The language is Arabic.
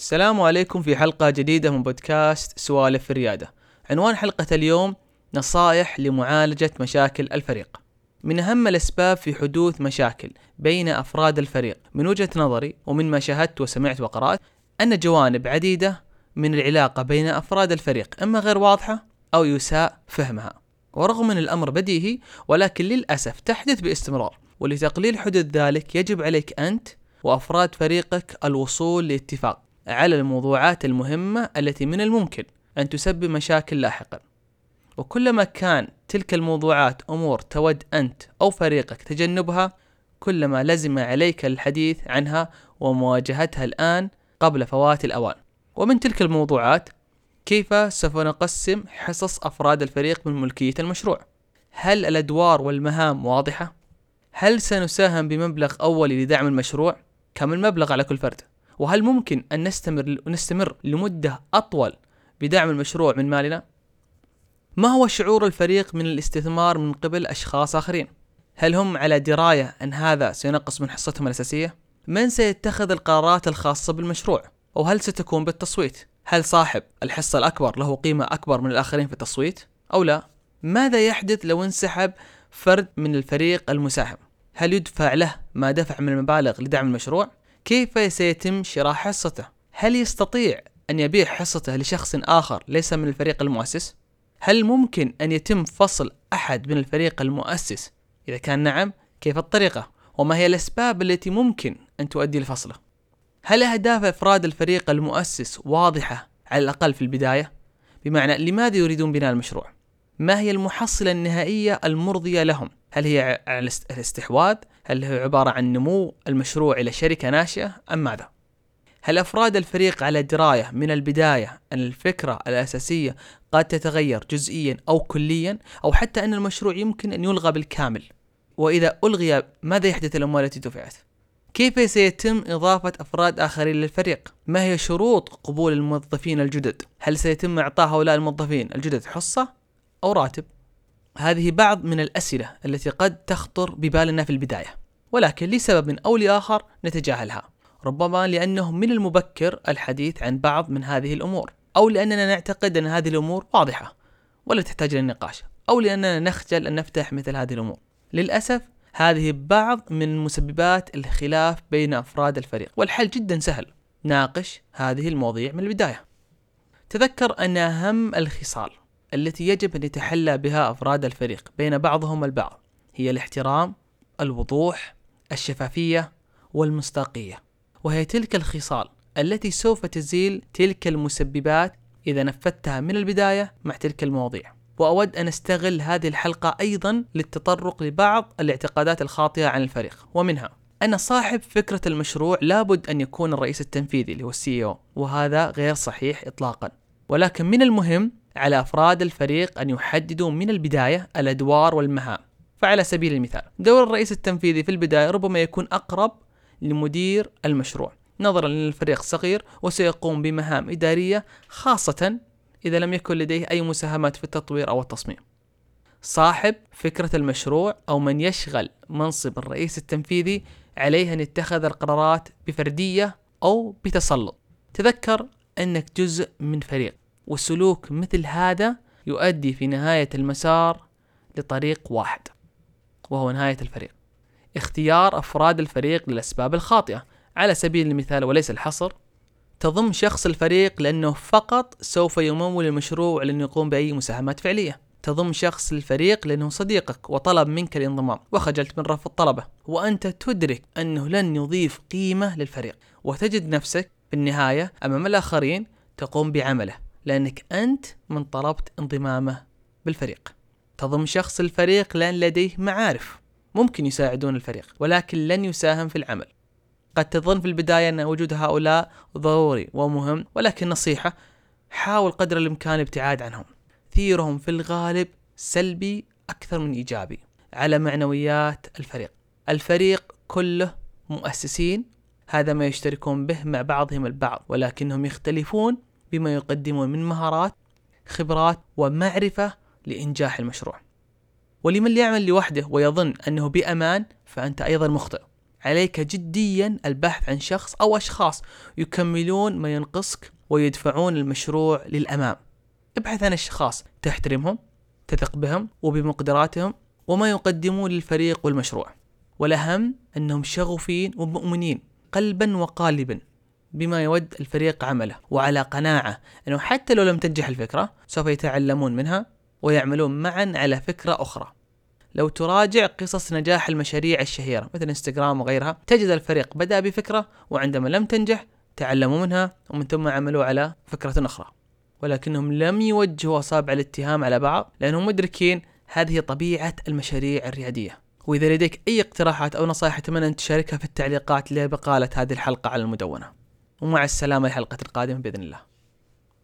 السلام عليكم في حلقة جديدة من بودكاست سوالف في الريادة. عنوان حلقة اليوم نصائح لمعالجة مشاكل الفريق. من أهم الأسباب في حدوث مشاكل بين أفراد الفريق من وجهة نظري ومن ما شاهدت وسمعت وقرأت أن جوانب عديدة من العلاقة بين أفراد الفريق إما غير واضحة أو يساء فهمها. ورغم من الأمر بديهي ولكن للأسف تحدث باستمرار ولتقليل حدوث ذلك يجب عليك أنت وأفراد فريقك الوصول لاتفاق على الموضوعات المهمة التي من الممكن أن تسبب مشاكل لاحقا وكلما كان تلك الموضوعات أمور تود أنت أو فريقك تجنبها كلما لزم عليك الحديث عنها ومواجهتها الآن قبل فوات الأوان ومن تلك الموضوعات كيف سوف نقسم حصص أفراد الفريق من ملكية المشروع هل الأدوار والمهام واضحة؟ هل سنساهم بمبلغ أولي لدعم المشروع؟ كم المبلغ على كل فرد؟ وهل ممكن أن نستمر نستمر لمدة أطول بدعم المشروع من مالنا؟ ما هو شعور الفريق من الاستثمار من قبل أشخاص آخرين؟ هل هم على دراية أن هذا سينقص من حصتهم الأساسية؟ من سيتخذ القرارات الخاصة بالمشروع؟ أو هل ستكون بالتصويت؟ هل صاحب الحصة الأكبر له قيمة أكبر من الآخرين في التصويت؟ أو لا؟ ماذا يحدث لو انسحب فرد من الفريق المساهم؟ هل يدفع له ما دفع من المبالغ لدعم المشروع؟ كيف سيتم شراء حصته؟ هل يستطيع أن يبيع حصته لشخص آخر ليس من الفريق المؤسس؟ هل ممكن أن يتم فصل أحد من الفريق المؤسس؟ إذا كان نعم، كيف الطريقة؟ وما هي الأسباب التي ممكن أن تؤدي لفصله؟ هل أهداف أفراد الفريق المؤسس واضحة على الأقل في البداية؟ بمعنى لماذا يريدون بناء المشروع؟ ما هي المحصلة النهائية المرضية لهم؟ هل هي على الاستحواذ؟ هل هو عبارة عن نمو المشروع إلى شركة ناشئة أم ماذا؟ هل أفراد الفريق على دراية من البداية أن الفكرة الأساسية قد تتغير جزئيا أو كليا أو حتى أن المشروع يمكن أن يلغى بالكامل وإذا ألغي ماذا يحدث الأموال التي دفعت؟ كيف سيتم إضافة أفراد آخرين للفريق؟ ما هي شروط قبول الموظفين الجدد؟ هل سيتم إعطاء هؤلاء الموظفين الجدد حصة أو راتب؟ هذه بعض من الأسئلة التي قد تخطر ببالنا في البداية ولكن لسبب أو لآخر نتجاهلها. ربما لأنه من المبكر الحديث عن بعض من هذه الأمور أو لأننا نعتقد أن هذه الأمور واضحة ولا تحتاج للنقاش أو لأننا نخجل أن نفتح مثل هذه الأمور. للأسف هذه بعض من مسببات الخلاف بين أفراد الفريق والحل جدا سهل ناقش هذه المواضيع من البداية. تذكر أن أهم الخصال التي يجب أن يتحلى بها أفراد الفريق بين بعضهم البعض هي الاحترام الوضوح الشفافية والمصداقية. وهي تلك الخصال التي سوف تزيل تلك المسببات إذا نفذتها من البداية مع تلك المواضيع. وأود أن أستغل هذه الحلقة أيضا للتطرق لبعض الاعتقادات الخاطئة عن الفريق. ومنها أن صاحب فكرة المشروع لابد أن يكون الرئيس التنفيذي اللي هو السي وهذا غير صحيح إطلاقا. ولكن من المهم على أفراد الفريق أن يحددوا من البداية الأدوار والمهام. فعلى سبيل المثال دور الرئيس التنفيذي في البداية ربما يكون أقرب لمدير المشروع. نظرا لأن الفريق صغير وسيقوم بمهام إدارية خاصة إذا لم يكن لديه أي مساهمات في التطوير أو التصميم. صاحب فكرة المشروع أو من يشغل منصب الرئيس التنفيذي عليه أن يتخذ القرارات بفردية أو بتسلط. تذكر أنك جزء من فريق. وسلوك مثل هذا يؤدي في نهاية المسار لطريق واحد وهو نهاية الفريق. اختيار أفراد الفريق للأسباب الخاطئة. على سبيل المثال وليس الحصر تضم شخص الفريق لأنه فقط سوف يمول المشروع لأن يقوم بأي مساهمات فعلية. تضم شخص للفريق لأنه صديقك وطلب منك الانضمام وخجلت من رفض طلبه وأنت تدرك أنه لن يضيف قيمة للفريق. وتجد نفسك في النهاية أمام الآخرين تقوم بعمله. لأنك أنت من طلبت انضمامه بالفريق. تضم شخص الفريق لأن لديه معارف ممكن يساعدون الفريق ولكن لن يساهم في العمل. قد تظن في البداية أن وجود هؤلاء ضروري ومهم ولكن نصيحة حاول قدر الإمكان الابتعاد عنهم. تأثيرهم في الغالب سلبي أكثر من إيجابي على معنويات الفريق. الفريق كله مؤسسين هذا ما يشتركون به مع بعضهم البعض ولكنهم يختلفون بما يقدمون من مهارات خبرات ومعرفة لإنجاح المشروع. ولمن يعمل لوحده ويظن أنه بأمان فأنت أيضا مخطئ. عليك جديا البحث عن شخص أو أشخاص يكملون ما ينقصك ويدفعون المشروع للأمام. ابحث عن أشخاص تحترمهم تثق بهم وبمقدراتهم وما يقدمون للفريق والمشروع. والأهم أنهم شغوفين ومؤمنين قلبا وقالبا. بما يود الفريق عمله وعلى قناعة أنه حتى لو لم تنجح الفكرة سوف يتعلمون منها ويعملون معا على فكرة أخرى. لو تراجع قصص نجاح المشاريع الشهيرة مثل إنستغرام وغيرها تجد الفريق بدأ بفكرة وعندما لم تنجح تعلموا منها ومن ثم عملوا على فكرة أخرى. ولكنهم لم يوجهوا أصابع الاتهام على بعض لأنهم مدركين هذه طبيعة المشاريع الريادية. وإذا لديك أي اقتراحات أو نصائح أتمنى أن تشاركها في التعليقات لبقالة هذه الحلقة على المدونة. ومع السلامة الحلقة القادمة بإذن الله.